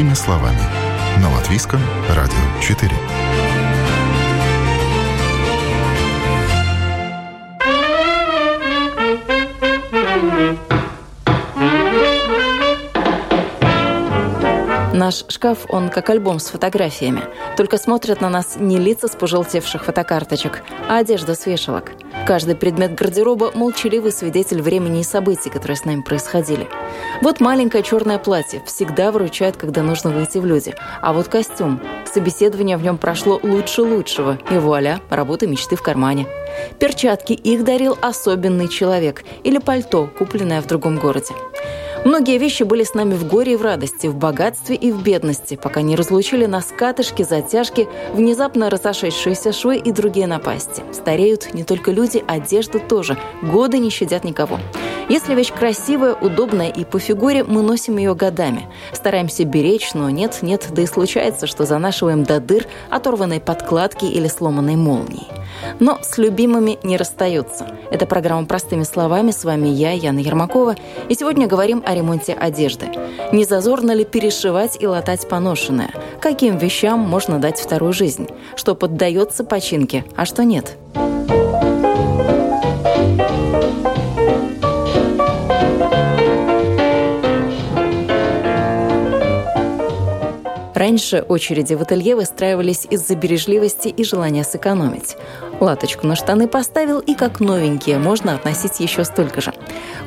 Простыми словами. На Латвийском радио 4. Наш шкаф, он как альбом с фотографиями. Только смотрят на нас не лица с пожелтевших фотокарточек, а одежда с вешалок. Каждый предмет гардероба – молчаливый свидетель времени и событий, которые с нами происходили. Вот маленькое черное платье всегда выручает, когда нужно выйти в люди. А вот костюм. Собеседование в нем прошло лучше лучшего. И вуаля, работа мечты в кармане. Перчатки их дарил особенный человек. Или пальто, купленное в другом городе. Многие вещи были с нами в горе и в радости, в богатстве и в бедности, пока не разлучили нас катышки, затяжки, внезапно разошедшиеся швы и другие напасти. Стареют не только люди, одежда тоже. Годы не щадят никого. Если вещь красивая, удобная и по фигуре, мы носим ее годами. Стараемся беречь, но нет-нет, да и случается, что занашиваем до дыр оторванной подкладки или сломанной молнией. Но с любимыми не расстаются. Это программа «Простыми словами». С вами я, Яна Ермакова. И сегодня говорим о ремонте одежды. Не зазорно ли перешивать и латать поношенное? Каким вещам можно дать вторую жизнь? Что поддается починке, а что нет? Раньше очереди в ателье выстраивались из-за бережливости и желания сэкономить. Латочку на штаны поставил, и как новенькие можно относить еще столько же.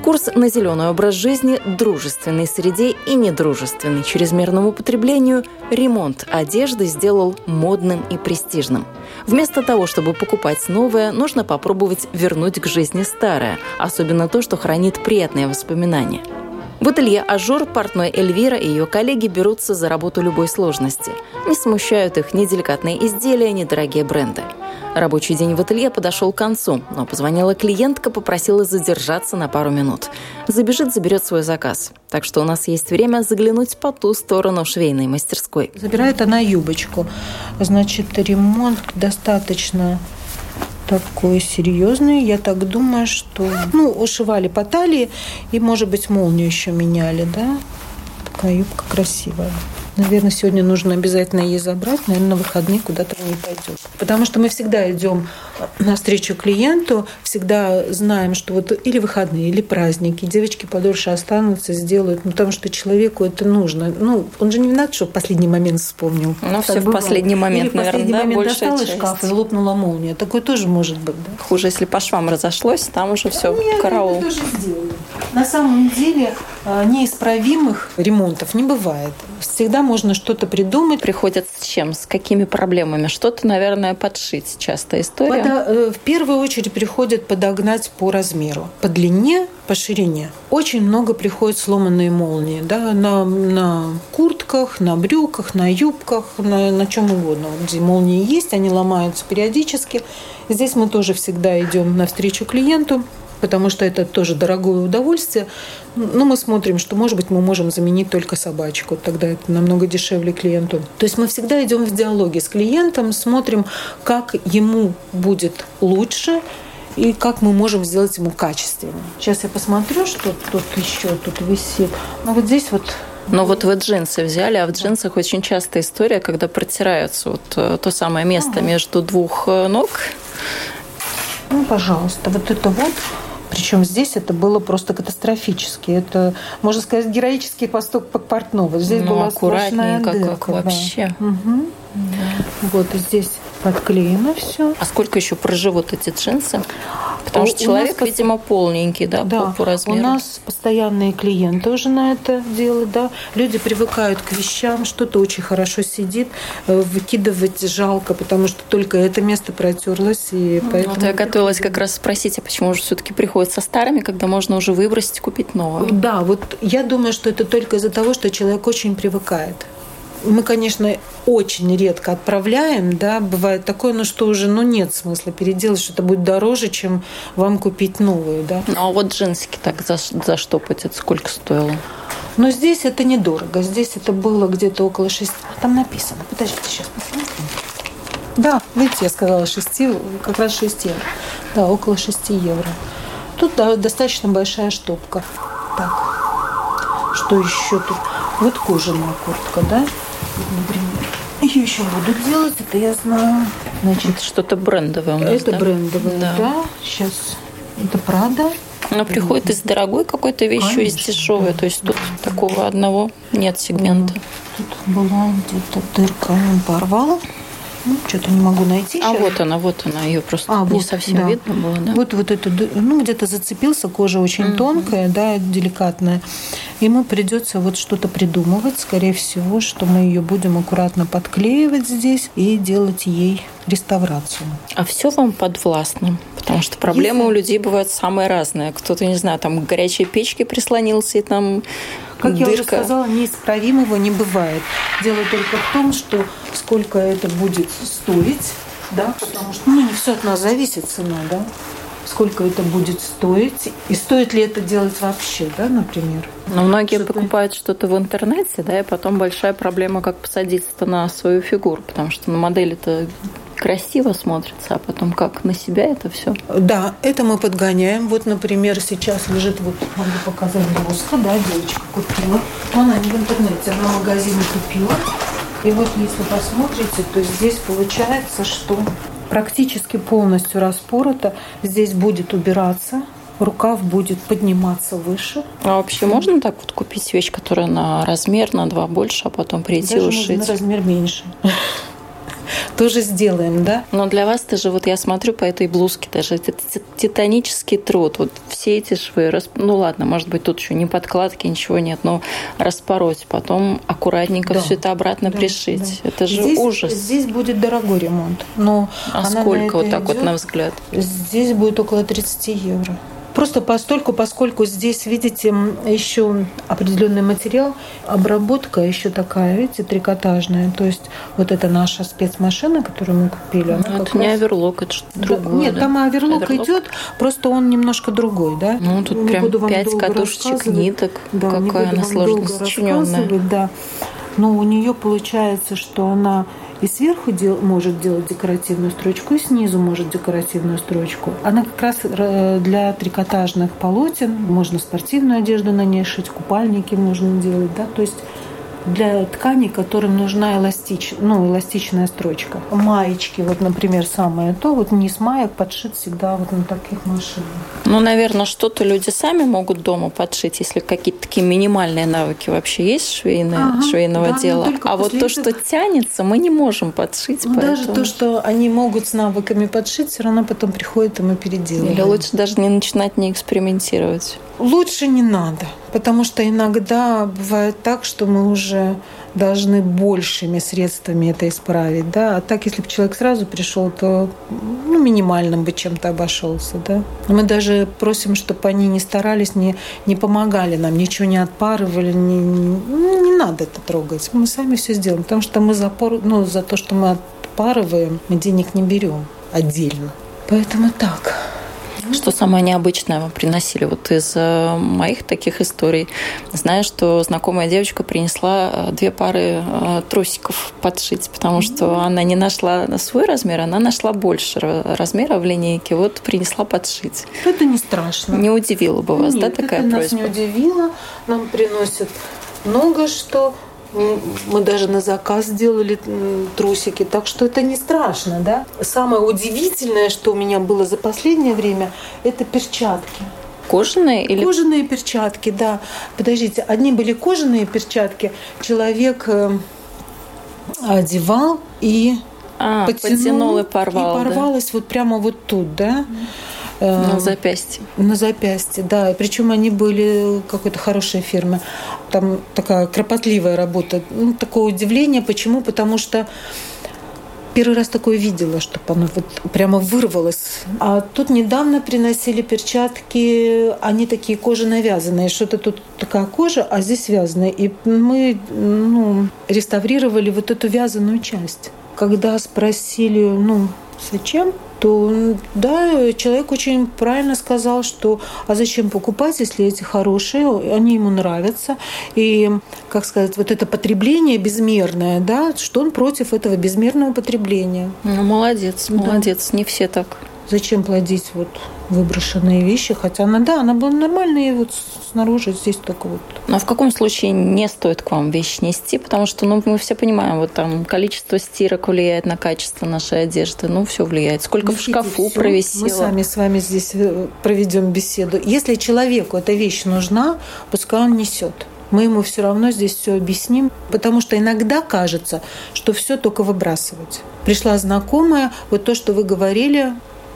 Курс на зеленый образ жизни, дружественной среде и недружественный чрезмерному потреблению, ремонт одежды сделал модным и престижным. Вместо того, чтобы покупать новое, нужно попробовать вернуть к жизни старое, особенно то, что хранит приятные воспоминания – в ателье «Ажур» портной Эльвира и ее коллеги берутся за работу любой сложности. Не смущают их ни деликатные изделия, ни дорогие бренды. Рабочий день в ателье подошел к концу, но позвонила клиентка, попросила задержаться на пару минут. Забежит, заберет свой заказ. Так что у нас есть время заглянуть по ту сторону швейной мастерской. Забирает она юбочку. Значит, ремонт достаточно такой серьезный. Я так думаю, что... Ну, ушивали по талии и, может быть, молнию еще меняли, да? Такая юбка красивая. Наверное, сегодня нужно обязательно ей забрать. Наверное, на выходные куда-то не пойдет. Потому что мы всегда идем навстречу клиенту, всегда знаем, что вот или выходные, или праздники, девочки подольше останутся, сделают, ну, потому что человеку это нужно. Ну, он же не виноват, что в последний момент вспомнил. Ну, все в последний момент, или наверное, последний да, момент достал из шкафа и лопнула молния. Такое тоже может быть, да? Хуже, если по швам разошлось, там уже все, Нет, караул. Это тоже сделали. На самом деле неисправимых ремонтов не бывает. Всегда можно что-то придумать. Приходят с чем? С какими проблемами? Что-то, наверное, подшить часто история. Пода... Э, в первую очередь приходят подогнать по размеру. По длине, по ширине. Очень много приходят сломанные молнии. Да, на, на куртках, на брюках, на юбках, на, на чем угодно. Где молнии есть, они ломаются периодически. Здесь мы тоже всегда идем навстречу клиенту потому что это тоже дорогое удовольствие. Но мы смотрим, что, может быть, мы можем заменить только собачку, тогда это намного дешевле клиенту. То есть мы всегда идем в диалоге с клиентом, смотрим, как ему будет лучше, и как мы можем сделать ему качественно. Сейчас я посмотрю, что тут еще тут висит. Ну вот здесь вот но вот вы джинсы взяли, а в джинсах очень часто история, когда протираются вот э, то самое место между двух э, ног. Ну, пожалуйста, вот это вот причем здесь это было просто катастрофически. Это, можно сказать, героический поступок портного. Здесь ну, была аккуратнее, как, как вообще. Да. Угу. Да. Вот здесь подклеено все. А сколько еще проживут эти джинсы? Потому что человек, нас, видимо, полненький, да, да, по, по размеру. У нас постоянные клиенты уже на это делают, да. Люди привыкают к вещам, что-то очень хорошо сидит, э, выкидывать жалко, потому что только это место протерлось, и ну, поэтому. Вот я готовилась как раз спросить, а почему же все-таки приходят со старыми, когда можно уже выбросить, купить новое? Да, вот я думаю, что это только из-за того, что человек очень привыкает мы, конечно, очень редко отправляем, да, бывает такое, ну что уже, ну нет смысла переделать, что это будет дороже, чем вам купить новую, да. Ну, а вот джинсики так за, заштопать, это сколько стоило? Но здесь это недорого, здесь это было где-то около 6, там написано, подождите, сейчас посмотрим. Да, видите, я сказала 6, как раз 6 евро. Да, около 6 евро. Тут да, достаточно большая штопка. Так, что еще тут? Вот кожаная куртка, да? Например. Ее еще будут делать, это я знаю. Значит, что-то брендовое у нас, Это да? брендовое, да. Да. Сейчас это Прада. Но приходит из дорогой какой-то вещью, из дешевой. да. То есть тут такого одного нет сегмента. Тут была где-то дырка, он порвал. Ну, что-то не могу найти. А вот она, вот она, ее просто А, не вот, совсем да. видно было, да? Вот, вот это, ну, где-то зацепился, кожа очень тонкая, да, деликатная. Ему придется вот что-то придумывать, скорее всего, что мы ее будем аккуратно подклеивать здесь и делать ей реставрацию. А все вам подвластно? Потому что проблемы Если- у людей бывают самые разные. Кто-то, не знаю, там к горячей печке прислонился, и там Как я уже дырка. сказала, неисправимого не бывает. Дело только в том, что сколько это будет стоить, да, потому что ну, не все от нас зависит цена, да. Сколько это будет стоить, и стоит ли это делать вообще, да, например. Но многие Что-то- покупают что-то в интернете, да, и потом большая проблема, как посадить это на свою фигуру, потому что на модели это красиво смотрится, а потом как на себя это все. Да, это мы подгоняем. Вот, например, сейчас лежит, вот могу показать блузка, да, девочка купила. Она не в интернете, она в магазине купила. И вот если посмотрите, то здесь получается, что практически полностью распорота. Здесь будет убираться, рукав будет подниматься выше. А вообще можно так вот купить вещь, которая на размер, на два больше, а потом прийти Даже ушить? можно на размер меньше. Тоже сделаем, да? Но для вас даже вот я смотрю по этой блузке, даже это ти- титанический труд. Вот все эти швы, рас- ну ладно, может быть тут еще ни подкладки, ничего нет, но распороть, потом аккуратненько Да. все это обратно Да, пришить. да. Это же здесь, ужас. Здесь будет дорогой ремонт. Но А сколько вот так вот идет. на взгляд? Здесь будет около 30 евро. Просто постольку, поскольку здесь, видите, еще определенный материал, обработка еще такая, видите, трикотажная. То есть вот это наша спецмашина, которую мы купили. она Ну, это не раз- оверлок, это что-то Да, другое. Нет, да? там оверлок, Оверлок? идет, просто он немножко другой, да? Ну, тут Не прям буду вам пять катушечек ниток. Да, Какая она сложно сочиненная. Да. Но у нее получается, что она и сверху дел- может делать декоративную строчку, и снизу может декоративную строчку. Она как раз э, для трикотажных полотен. Можно спортивную одежду на ней шить, купальники можно делать, да, то есть для тканей, которым нужна эластич... ну, эластичная строчка. Маечки, вот, например, самое то, вот низ маек подшит всегда вот на таких машинах. Ну, наверное, что-то люди сами могут дома подшить, если какие-то такие минимальные навыки вообще есть швейные, Ага, швейного да, дела. А вот то, этого- что тянется, мы не можем подшить. Ну, даже поэтому- то, что они могут с навыками подшить, все равно потом приходит, и мы переделываем. Или лучше даже не начинать не экспериментировать. Лучше не надо, потому что иногда бывает так, что мы уже должны большими средствами это исправить, да. А так, если бы человек сразу пришел, то ну, минимальным бы чем-то обошелся, да. Мы даже просим, чтобы они не старались, не, не помогали нам, ничего не отпарывали, не, ну, не надо это трогать. Мы сами все сделаем, потому что мы за, пор- ну, за то, что мы отпарываем, мы денег не берем отдельно. Поэтому так. Что самое необычное вам приносили? Вот из э, моих таких историй знаю, что знакомая девочка принесла э, две пары э, трусиков подшить, потому что она не нашла свой размер, она нашла больше ра- размера в линейке, вот принесла подшить. Это не страшно. Не удивила бы вас, да, Нет, такая это просьба? нас не удивило. Нам приносят много что. Мы даже на заказ сделали м, трусики, так что это не страшно, да. Самое удивительное, что у меня было за последнее время, это перчатки. Кожаные или Кожаные перчатки, да. Подождите, одни были кожаные перчатки, человек э, одевал и а, потянул, и порвал, и да? порвалось вот прямо вот тут, да. Э, на запястье. на запястье, да. И Причем они были какой-то хорошей фирмы. Там такая кропотливая работа. Ну, такое удивление. Почему? Потому что первый раз такое видела, чтобы оно вот прямо вырвалось. А тут недавно приносили перчатки, они такие кожано-вязаные. Что-то тут такая кожа, а здесь вязаная. И мы ну, реставрировали вот эту вязаную часть. Когда спросили, ну, зачем, то да, человек очень правильно сказал, что а зачем покупать, если эти хорошие, они ему нравятся. И, как сказать, вот это потребление безмерное, да, что он против этого безмерного потребления. Ну, молодец, Да. молодец. Не все так. Зачем плодить вот выброшенные вещи? Хотя она, да, она была нормальная, и вот снаружи здесь только вот. Но в каком случае не стоит к вам вещи нести? Потому что, ну, мы все понимаем, вот там количество стирок влияет на качество нашей одежды, ну, все влияет. Сколько Несите в шкафу все. провисело. Мы сами с вами здесь э, проведем беседу. Если человеку эта вещь нужна, пускай он несет мы ему все равно здесь все объясним, потому что иногда кажется, что все только выбрасывать. Пришла знакомая, вот то, что вы говорили,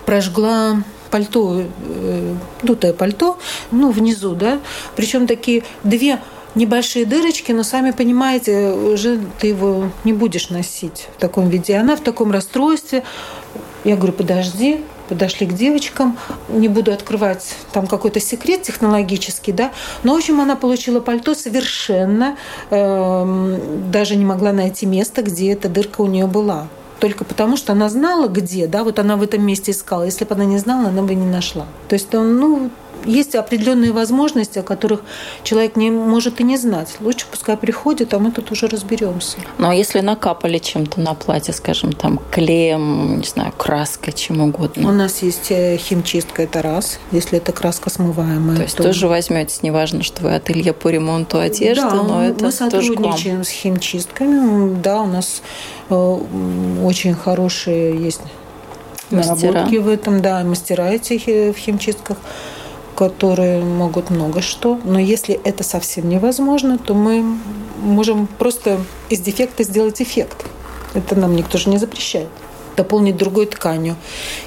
прожгла пальто, э, дутое пальто, ну, внизу, да, причем такие две небольшие дырочки, но сами понимаете, уже ты его не будешь носить в таком виде. Она в таком расстройстве. Я говорю, подожди, подошли к девочкам. Не буду открывать там какой-то секрет технологический, да. Но, в общем, она получила пальто совершенно, э, даже не могла найти место, где эта дырка у нее была. Только потому, что она знала, где, да, вот она в этом месте искала. Если бы она не знала, она бы не нашла. То есть, ну, есть определенные возможности, о которых человек не может и не знать. Лучше пускай приходит, а мы тут уже разберемся. Ну, а если накапали чем-то на платье, скажем, там клеем, не знаю, краской, чем угодно? У нас есть э, химчистка, это раз. Если это краска смываемая. То есть то... тоже возьмете, неважно, что вы ателье по ремонту одежды, да, но это мы сотрудничаем с химчистками. Да, у нас э, очень хорошие есть мастера. наработки в этом, да, мастера эти в химчистках которые могут много что. Но если это совсем невозможно, то мы можем просто из дефекта сделать эффект. Это нам никто же не запрещает дополнить другой тканью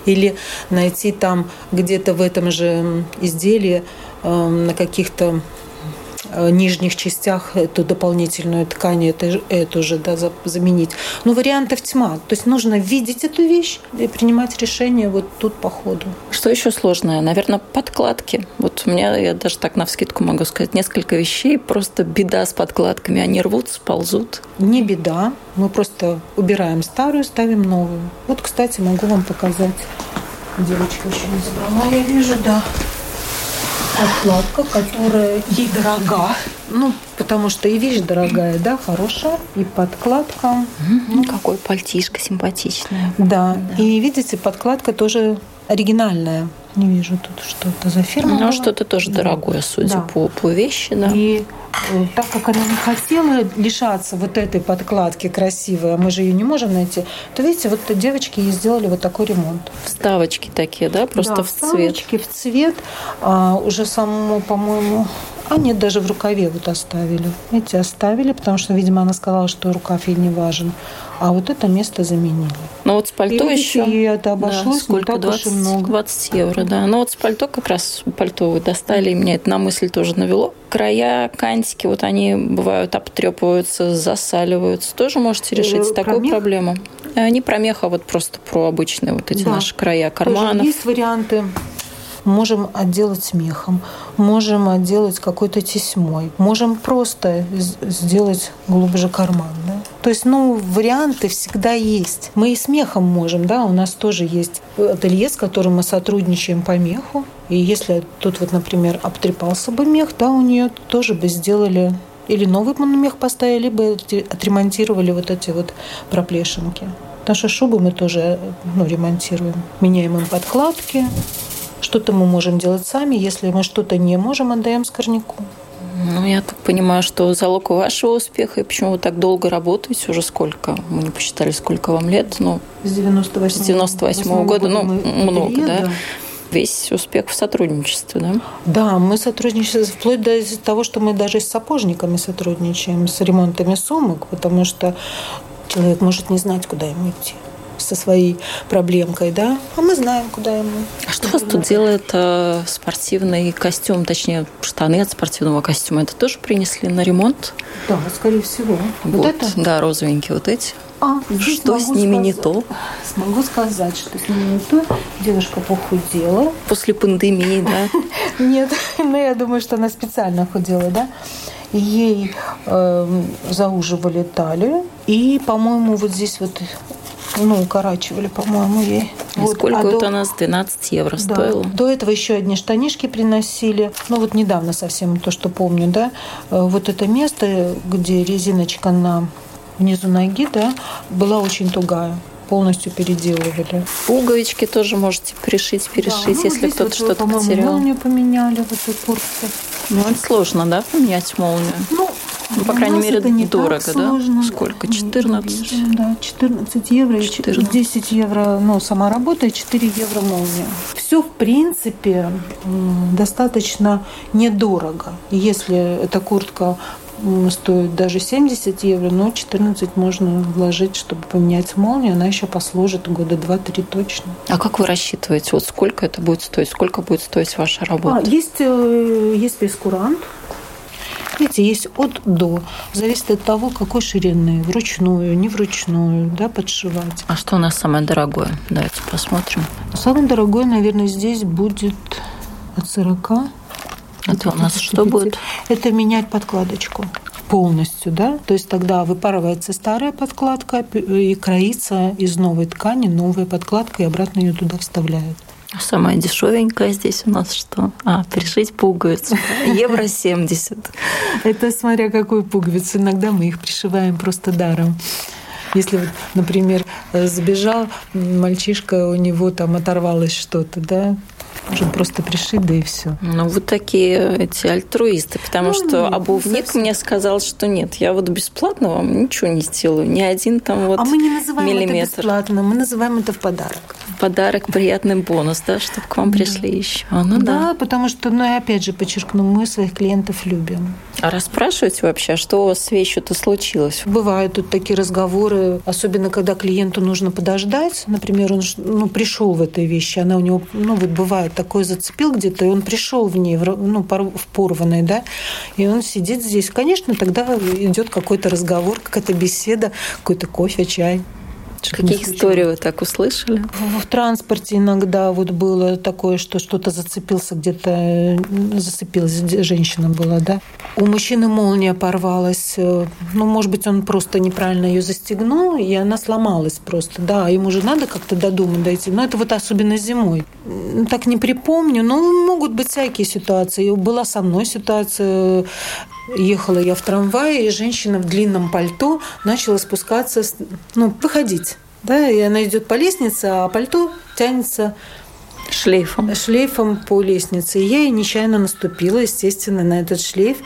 или найти там где-то в этом же изделии э, на каких-то нижних частях эту дополнительную ткань, это, эту же да, заменить. Но вариантов тьма. То есть нужно видеть эту вещь и принимать решение вот тут по ходу. Что еще сложное? Наверное, подкладки. Вот у меня, я даже так на вскидку могу сказать, несколько вещей. Просто беда с подкладками. Они рвутся, ползут. Не беда. Мы просто убираем старую, ставим новую. Вот, кстати, могу вам показать. Девочка еще не забрала, я вижу, да подкладка, которая ей дорога. Ну, потому что и вещь дорогая, да, хорошая, и подкладка. Ну, какой пальтишка симпатичная. Да. да, и видите, подкладка тоже оригинальная. Не вижу тут, что это за фирма. Ну, что-то тоже да. дорогое, судя да. по, по вещи, да. И э, так как она не хотела лишаться вот этой подкладки красивой, а мы же ее не можем найти, то видите, вот девочки ей сделали вот такой ремонт. Вставочки такие, да, просто да, в цвет. Вставочки в цвет. А, уже самому, по-моему, а нет, даже в рукаве вот оставили. Эти оставили, потому что, видимо, она сказала, что рукав ей не важен. А вот это место заменили. Ну вот с пальто и, еще... И это обошлось да, сколько? не так 20, уж и много. 20 евро, да. Но вот с пальто как раз пальто вы достали, и меня это на мысль тоже навело. Края кантики, вот они бывают обтрепываются, засаливаются. Тоже можете решить э, такую мех? проблему. Э, не про мех, а вот просто про обычные вот эти да. наши края карманов. Тоже есть варианты можем отделать смехом, можем отделать какой-то тесьмой, можем просто сделать глубже карман. Да? То есть, ну, варианты всегда есть. Мы и смехом можем, да, у нас тоже есть ателье, с которым мы сотрудничаем по меху. И если тут вот, например, обтрепался бы мех, да, у нее тоже бы сделали или новый мех поставили, либо отремонтировали вот эти вот проплешинки. Наши шубы мы тоже ну, ремонтируем. Меняем им подкладки, что-то мы можем делать сами. Если мы что-то не можем, отдаем скорняку. Ну, я так понимаю, что залог вашего успеха, и почему вы так долго работаете, уже сколько, мы не посчитали, сколько вам лет, ну, с 98, с 98 -го года, ну, много, да? да? Весь успех в сотрудничестве, да? Да, мы сотрудничаем вплоть до того, что мы даже с сапожниками сотрудничаем, с ремонтами сумок, потому что человек может не знать, куда ему идти со своей проблемкой, да, а мы знаем, куда ему. А что у вас тут делает э, спортивный костюм, точнее, штаны от спортивного костюма? Это тоже принесли на ремонт? Да, скорее всего. Вот, вот это? Да, розовенькие вот эти. А, что с ними сказать, не то? Смогу сказать, что с ними не то. Девушка похудела. После пандемии, да? Нет, но я думаю, что она специально худела, да? Ей э, зауживали талию. И, по-моему, вот здесь вот ну, укорачивали, по-моему, ей. И вот. сколько а вот до... у нас? 12 евро да. стоило? До этого еще одни штанишки приносили. Ну, вот недавно совсем, то, что помню, да. Э, вот это место, где резиночка на внизу ноги, да, была очень тугая. полностью переделывали. Пуговички тоже можете пришить, перешить, да, ну, если кто-то вот что-то потерял. молнию поменяли в этой куртке. Ну, это сложно, да, поменять молнию? Ну, ну, по крайней мере, это не дорого, да? Сложно. Сколько? 14? Да, 14 евро 14. 10 евро, ну, сама работа и 4 евро молния. Все, в принципе, достаточно недорого. Если эта куртка стоит даже 70 евро, но 14 можно вложить, чтобы поменять молнию. Она еще послужит года 2-3 точно. А как вы рассчитываете, вот сколько это будет стоить? Сколько будет стоить ваша работа? А, есть, э, есть прескурант, Видите, есть от до. Зависит от того, какой ширины. Вручную, не вручную, да, подшивать. А что у нас самое дорогое? Давайте посмотрим. Самое дорогое, наверное, здесь будет от 40 это у нас что будет? Это менять подкладочку полностью, да, то есть тогда выпарывается старая подкладка и кроится из новой ткани новая подкладка и обратно ее туда вставляют. Самая дешевенькая здесь у нас что? А, пришить пуговицу. Евро 70. Это смотря какую пуговицу. Иногда мы их пришиваем просто даром. Если, вот, например, забежал мальчишка, у него там оторвалось что-то, да, Можем просто пришить, да и все. Ну, вот такие эти альтруисты, потому ну, что нет, обувник мне сказал, что нет, я вот бесплатно вам ничего не сделаю, ни один там вот А мы не называем миллиметр. это бесплатно, мы называем это в подарок. Подарок, приятный бонус, да, чтобы к вам пришли да. еще. Ну, да, да, потому что, ну, я опять же подчеркну, мы своих клиентов любим. А расспрашиваете вообще, что у вас с вещью-то случилось? Бывают тут такие разговоры, особенно когда клиенту нужно подождать. Например, он ну, пришел в этой вещи, она у него, ну, вот бывает такой зацепил где-то, и он пришел в ней, ну, в порванной, да, и он сидит здесь. Конечно, тогда идет какой-то разговор, какая-то беседа, какой-то кофе, чай. Какие истории вы так услышали? В транспорте иногда вот было такое, что что-то зацепился где-то, зацепилась женщина была, да. У мужчины молния порвалась. Ну, может быть, он просто неправильно ее застегнул, и она сломалась просто. Да, ему же надо как-то до дома дойти. Но это вот особенно зимой. Так не припомню, но могут быть всякие ситуации. Была со мной ситуация, ехала я в трамвае, и женщина в длинном пальто начала спускаться, ну, выходить. Да, и она идет по лестнице, а пальто тянется шлейфом. шлейфом по лестнице. И я ей нечаянно наступила, естественно, на этот шлейф.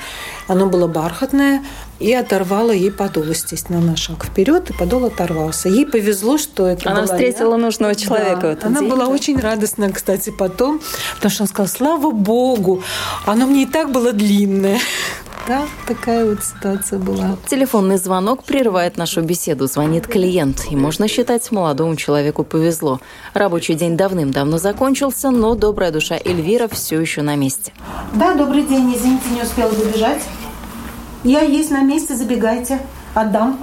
Оно было бархатное, и оторвала ей подол, естественно, на шаг вперед, и подол оторвался. Ей повезло, что это Она встретила я. нужного человека да. в этот Она день. была очень радостна, кстати, потом, потому что она сказала, слава богу, оно мне и так было длинное. Да, такая вот ситуация была. Телефонный звонок прерывает нашу беседу. Звонит клиент, и можно считать, молодому человеку повезло. Рабочий день давным-давно закончился, но добрая душа Эльвира все еще на месте. Да, добрый день. Извините, не успела забежать. Я есть на месте, забегайте. Отдам.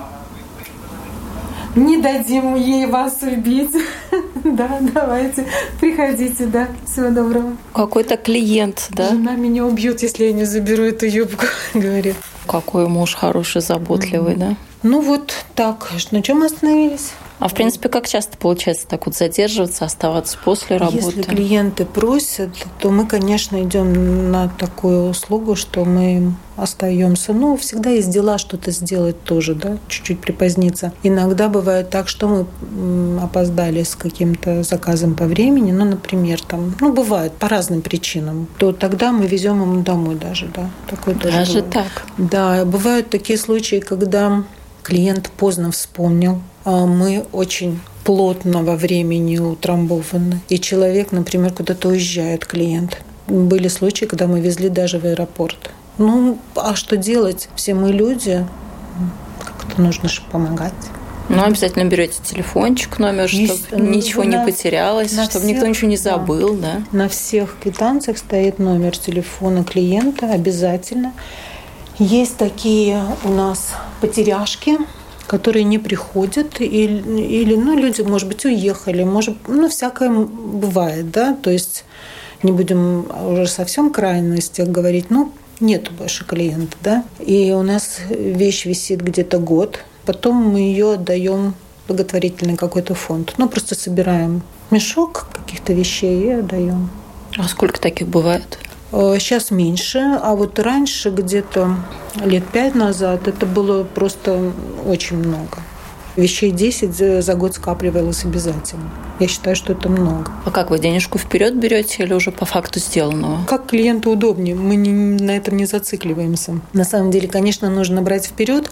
Не дадим ей вас убить. Да, давайте, приходите, да. Всего доброго. Какой-то клиент, да? Жена меня убьет, если я не заберу эту юбку, говорит. Какой муж хороший, заботливый, да? Ну вот так. На чем мы остановились? А в принципе, как часто получается так вот задерживаться, оставаться после работы? Если клиенты просят, то мы, конечно, идем на такую услугу, что мы остаемся. Ну, всегда есть дела что-то сделать тоже, да, чуть-чуть припоздниться. Иногда бывает так, что мы опоздали с каким-то заказом по времени, ну, например, там, ну, бывает по разным причинам, то тогда мы везем ему домой даже, да. Такое тоже даже бывает. так? Да, бывают такие случаи, когда клиент поздно вспомнил, а мы очень плотного времени утрамбованы. И человек, например, куда-то уезжает, клиент. Были случаи, когда мы везли даже в аэропорт. Ну, а что делать? Все мы люди. Как-то нужно же помогать. Ну, обязательно берете телефончик, номер, чтобы ничего не потерялось, чтобы всех, никто ничего не забыл, да. да. На всех квитанциях стоит номер телефона клиента обязательно. Есть такие у нас потеряшки, которые не приходят, или, или ну, люди, может быть, уехали, может, ну, всякое бывает, да, то есть не будем уже совсем крайности говорить, ну, нет больше клиента, да, и у нас вещь висит где-то год, потом мы ее отдаем благотворительный какой-то фонд, ну, просто собираем мешок каких-то вещей и отдаем. А сколько таких бывает? Сейчас э, меньше, а вот раньше, где-то лет пять назад, это было просто очень много. Вещей 10 за год скапливалось обязательно. Я считаю, что это много. А как вы денежку вперед берете или уже по факту сделанного? Как клиенту удобнее. Мы не, на этом не зацикливаемся. На самом деле, конечно, нужно брать вперед,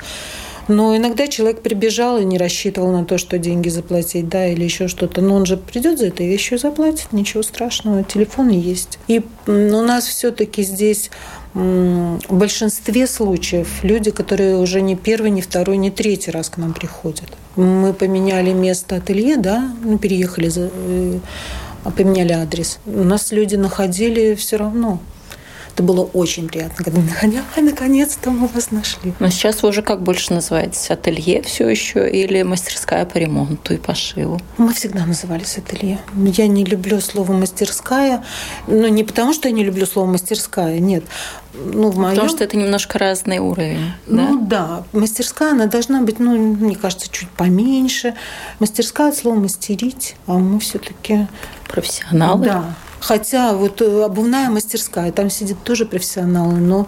но иногда человек прибежал и не рассчитывал на то, что деньги заплатить, да, или еще что-то. Но он же придет за этой вещью и заплатит, ничего страшного, телефон есть. И у нас все-таки здесь в большинстве случаев люди, которые уже не первый, не второй, не третий раз к нам приходят. Мы поменяли место ателье, да, мы переехали, э, поменяли адрес. У нас люди находили все равно. Это было очень приятно, когда наконец-то мы вас нашли. Но сейчас вы уже как больше называетесь? Ателье все еще или мастерская по ремонту и пошиву? Мы всегда назывались ателье. Я не люблю слово мастерская, но не потому, что я не люблю слово мастерская, нет. Ну, в моем... Потому что это немножко разный уровень. Ну да? да, мастерская, она должна быть, ну, мне кажется, чуть поменьше. Мастерская от слова мастерить, а мы все-таки профессионалы. Да, Хотя вот э, обувная мастерская, там сидят тоже профессионалы, но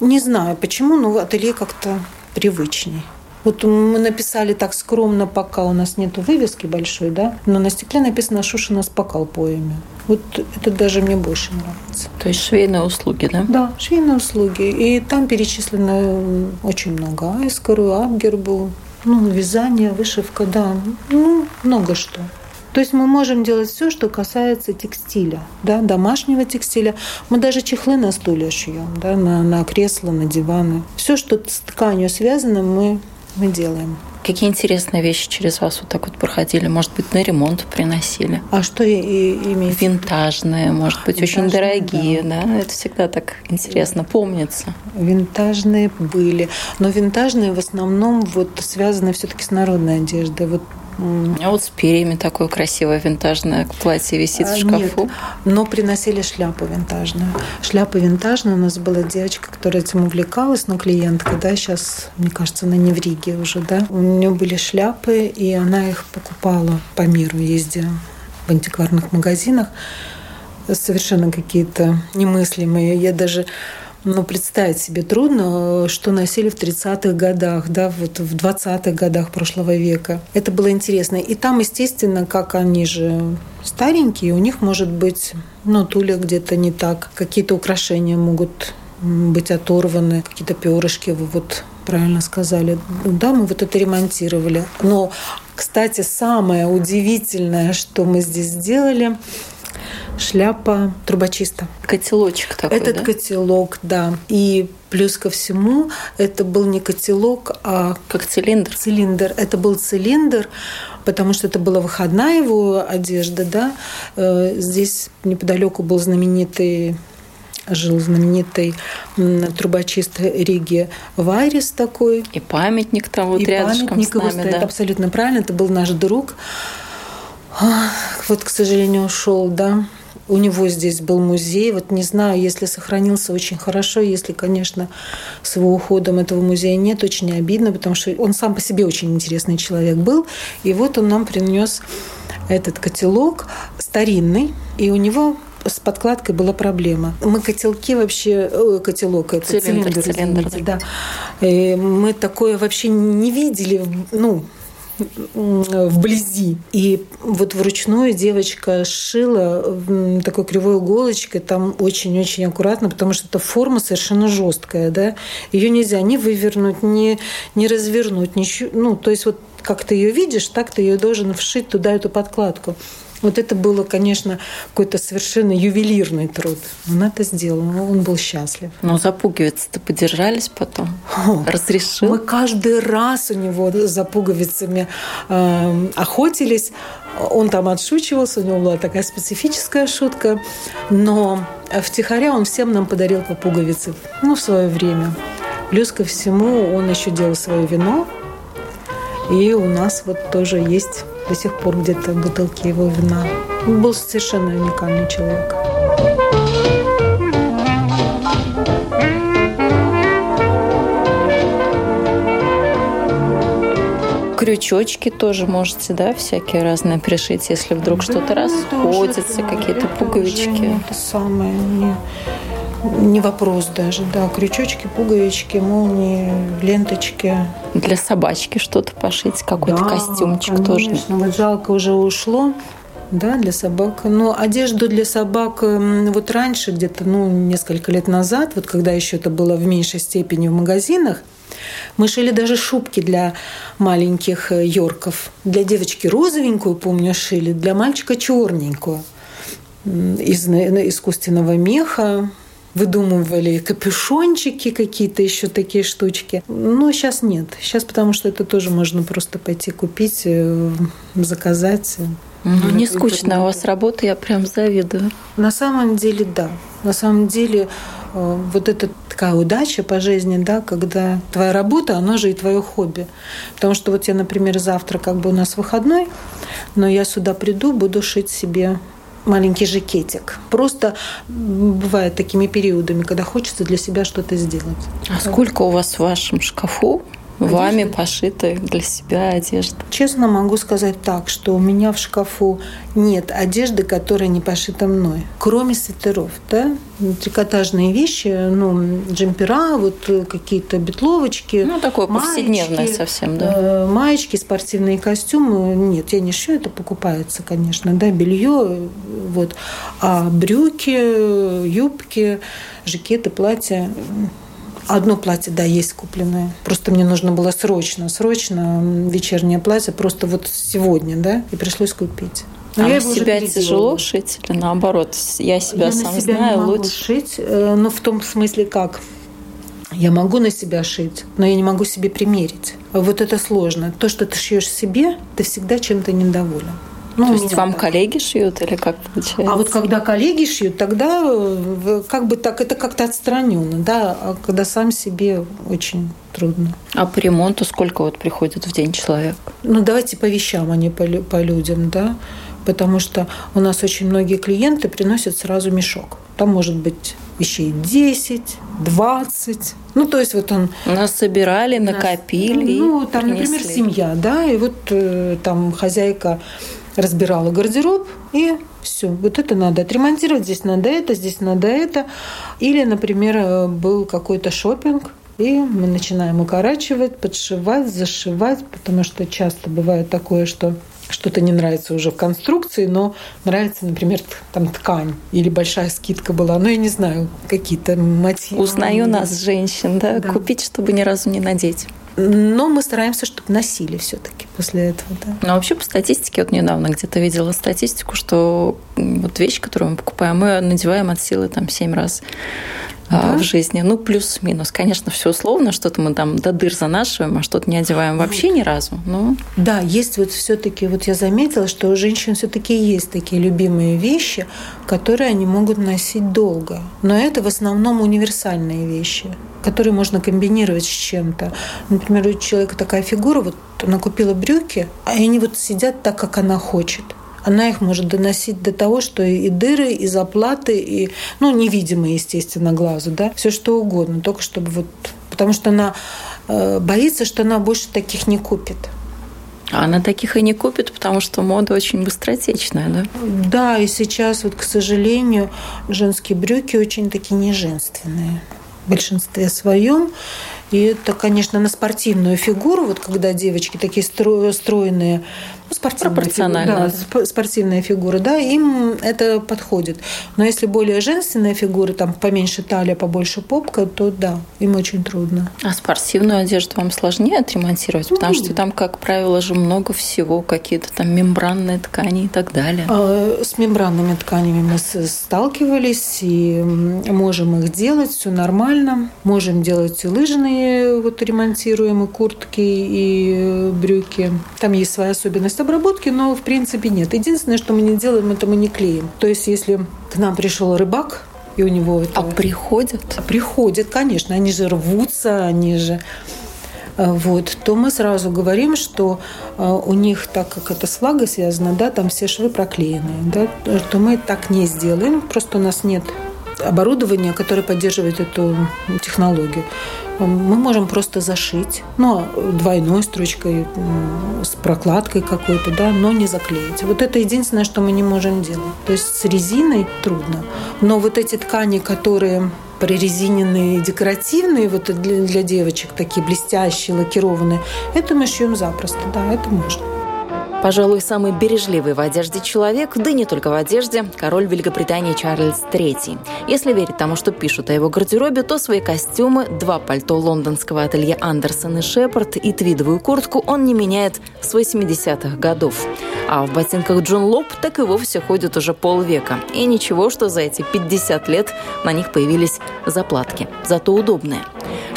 не знаю почему, но ателье как-то привычней. Вот мы написали так скромно, пока у нас нет вывески большой, да, но на стекле написано «Шушина спокал» по имя. Вот это даже мне больше нравится. То есть швейные услуги, да? Да, швейные услуги. И там перечислено очень много. Айскару, Абгербу, ну, вязание, вышивка, да, ну, много что. То есть мы можем делать все, что касается текстиля, да, домашнего текстиля. Мы даже чехлы на стулья шьем, да, на, на кресла, на диваны. Все, что с тканью связано, мы, мы делаем. Какие интересные вещи через вас вот так вот проходили? Может быть, на ремонт приносили? А что и, и имеете? Винтажные, может быть, Винтажные, очень дорогие, да. да? Это всегда так интересно, помнится. Винтажные были, но винтажные в основном вот связаны все-таки с народной одеждой. Вот а вот с перьями такое красивое винтажное платье висит в а, шкафу. Нет, но приносили шляпу винтажную. Шляпа винтажная. У нас была девочка, которая этим увлекалась, но клиентка, да, сейчас, мне кажется, она не в Риге уже, да. У нее были шляпы, и она их покупала по миру, ездя в антикварных магазинах. Совершенно какие-то немыслимые. Я даже ну, представить себе трудно, что носили в 30-х годах, да, вот в 20-х годах прошлого века. Это было интересно. И там, естественно, как они же старенькие, у них может быть, ну, туля где-то не так, какие-то украшения могут быть оторваны, какие-то перышки, вы вот правильно сказали. Да, мы вот это ремонтировали. Но, кстати, самое удивительное, что мы здесь сделали – шляпа трубочиста. Котелочек такой, Этот да? котелок, да. И плюс ко всему, это был не котелок, а... Как цилиндр. Цилиндр. Это был цилиндр, потому что это была выходная его одежда, да. Э, здесь неподалеку был знаменитый жил знаменитый трубочист Риги Вайрис такой. И памятник там вот и рядышком памятник с нами, да. абсолютно правильно. Это был наш друг. Вот, к сожалению, ушел, да. У него здесь был музей. Вот не знаю, если сохранился очень хорошо, если, конечно, с его уходом этого музея нет, очень обидно, потому что он сам по себе очень интересный человек был. И вот он нам принес этот котелок старинный, и у него с подкладкой была проблема. Мы котелки вообще, о, котелок, это цилиндр, цилиндр, цилиндр извините, да. И мы такое вообще не видели, ну, вблизи. И вот вручную девочка шила такой кривой иголочкой, там очень-очень аккуратно, потому что эта форма совершенно жесткая, да. Ее нельзя ни вывернуть, ни, ни развернуть, ничего. Ну, то есть вот как ты ее видишь, так ты ее должен вшить туда эту подкладку. Вот это было, конечно, какой-то совершенно ювелирный труд. Он это сделал, он был счастлив. Но за пуговицы-то подержались потом? О, Разрешил? Мы каждый раз у него за пуговицами э, охотились. Он там отшучивался, у него была такая специфическая шутка. Но втихаря он всем нам подарил по пуговице, ну, в свое время. Плюс ко всему он еще делал свое вино. И у нас вот тоже есть до сих пор где-то бутылки его вина. Он был совершенно уникальный человек. крючочки тоже можете, да, всякие разные пришить, если вдруг да, что-то расходится, какие-то пуговички. Это самое. Не, Не вопрос даже, да. Крючочки, пуговички, молнии, ленточки. Для собачки что-то пошить, какой-то да, костюмчик конечно. тоже. Вот жалко уже ушло. Да, для собак. Но одежду для собак вот раньше, где-то ну, несколько лет назад, вот когда еще это было в меньшей степени в магазинах, мы шили даже шубки для маленьких э, йорков. Для девочки розовенькую, помню, шили, для мальчика черненькую из искусственного меха выдумывали капюшончики какие-то еще такие штучки. Но сейчас нет. Сейчас потому что это тоже можно просто пойти купить, э, заказать. Ну, не скучно у вас работа, я прям завидую. На самом деле, да. На самом деле, э, вот это такая удача по жизни, да, когда твоя работа, она же и твое хобби. Потому что вот я, например, завтра как бы у нас выходной, но я сюда приду, буду шить себе маленький жакетик. Просто бывает такими периодами, когда хочется для себя что-то сделать. А сколько у вас в вашем шкафу вами пошитой для себя одежды? Честно могу сказать так, что у меня в шкафу нет одежды, которая не пошита мной, кроме свитеров, да, трикотажные вещи, ну, джемпера, вот какие-то бетловочки. Ну, такое повседневное совсем, да. Э, маечки, спортивные костюмы. Нет, я не шью, это покупается, конечно, да, белье, вот. А брюки, юбки, жакеты, платья Одно платье, да, есть купленное. Просто мне нужно было срочно, срочно вечернее платье, просто вот сегодня, да, и пришлось купить. Но а я себя тяжело шить или наоборот? Я себя я сам на себя знаю не могу лучше. шить, э, но в том смысле как? Я могу на себя шить, но я не могу себе примерить. Вот это сложно. То, что ты шьешь себе, ты всегда чем-то недоволен. Ну, То есть вам так. коллеги шьют или как получается? А вот когда коллеги шьют, тогда э, как бы так это как-то отстраненно, да, а когда сам себе очень трудно. А по ремонту сколько вот приходит в день человек? Ну давайте по вещам, а не по, по людям, да, потому что у нас очень многие клиенты приносят сразу мешок. Там может быть вещей 10, 20. Ну, то есть вот он... Нас собирали, накопили. Ну, там, принесли. например, семья, да, и вот э, там хозяйка разбирала гардероб, и все. Вот это надо отремонтировать, здесь надо это, здесь надо это. Или, например, э, был какой-то шопинг, и мы начинаем укорачивать, подшивать, зашивать, потому что часто бывает такое, что что-то не нравится уже в конструкции, но нравится, например, там ткань или большая скидка была, ну я не знаю, какие-то мотивы. Узнаю нас, женщин, да? да, купить, чтобы ни разу не надеть. Но мы стараемся, чтобы носили все-таки после этого. Да. Ну, вообще по статистике, вот недавно где-то видела статистику, что вот вещь, которую мы покупаем, мы надеваем от силы там семь раз да? в жизни. Ну, плюс-минус. Конечно, все условно, что-то мы там до дыр занашиваем, а что-то не одеваем вообще ни разу. Но... Да, есть вот все-таки, вот я заметила, что у женщин все-таки есть такие любимые вещи, которые они могут носить долго. Но это в основном универсальные вещи которые можно комбинировать с чем-то. Например, у человека такая фигура, вот она купила брюки, а они вот сидят так, как она хочет она их может доносить до того, что и дыры, и заплаты, и, ну, невидимые, естественно, глазу, да, все что угодно, только чтобы вот, потому что она э, боится, что она больше таких не купит. А она таких и не купит, потому что мода очень быстротечная, да? Да, и сейчас вот, к сожалению, женские брюки очень такие неженственные в большинстве своем. И это, конечно, на спортивную фигуру, вот когда девочки такие стройные, ну, спортивная фигура, да, спортивная фигура, да, им это подходит. Но если более женственная фигура, там поменьше талия, побольше попка, то да, им очень трудно. А спортивную одежду вам сложнее отремонтировать, потому что там, как правило, же много всего, какие-то там мембранные ткани и так далее. А, с мембранными тканями мы сталкивались и можем их делать, все нормально. Можем делать и лыжные, вот ремонтируем и куртки, и брюки. Там есть своя особенность есть обработки, но в принципе нет. Единственное, что мы не делаем, это мы не клеим. То есть если к нам пришел рыбак, и у него это... А приходят? Приходят, конечно. Они же рвутся, они же э, вот, то мы сразу говорим, что э, у них, так как это с влагой связано, да, там все швы проклеенные, да, то мы так не сделаем, просто у нас нет оборудования, которое поддерживает эту технологию мы можем просто зашить, ну, двойной строчкой, с прокладкой какой-то, да, но не заклеить. Вот это единственное, что мы не можем делать. То есть с резиной трудно. Но вот эти ткани, которые прорезиненные, декоративные, вот для, для девочек такие блестящие, лакированные, это мы шьем запросто, да, это можно. Пожалуй, самый бережливый в одежде человек, да и не только в одежде, король Великобритании Чарльз III. Если верить тому, что пишут о его гардеробе, то свои костюмы, два пальто лондонского ателье Андерсон и Шепард и твидовую куртку он не меняет с 80-х годов. А в ботинках Джон Лоп так и вовсе ходит уже полвека. И ничего, что за эти 50 лет на них появились заплатки. Зато удобные.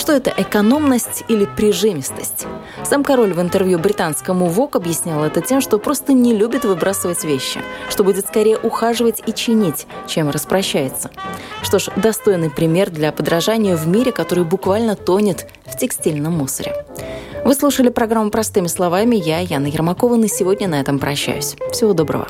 Что это, экономность или прижимистость? Сам король в интервью британскому ВОК объяснял это тем, что просто не любит выбрасывать вещи, что будет скорее ухаживать и чинить, чем распрощается. Что ж, достойный пример для подражания в мире, который буквально тонет в текстильном мусоре. Вы слушали программу «Простыми словами». Я, Яна Ермакова, на сегодня на этом прощаюсь. Всего доброго.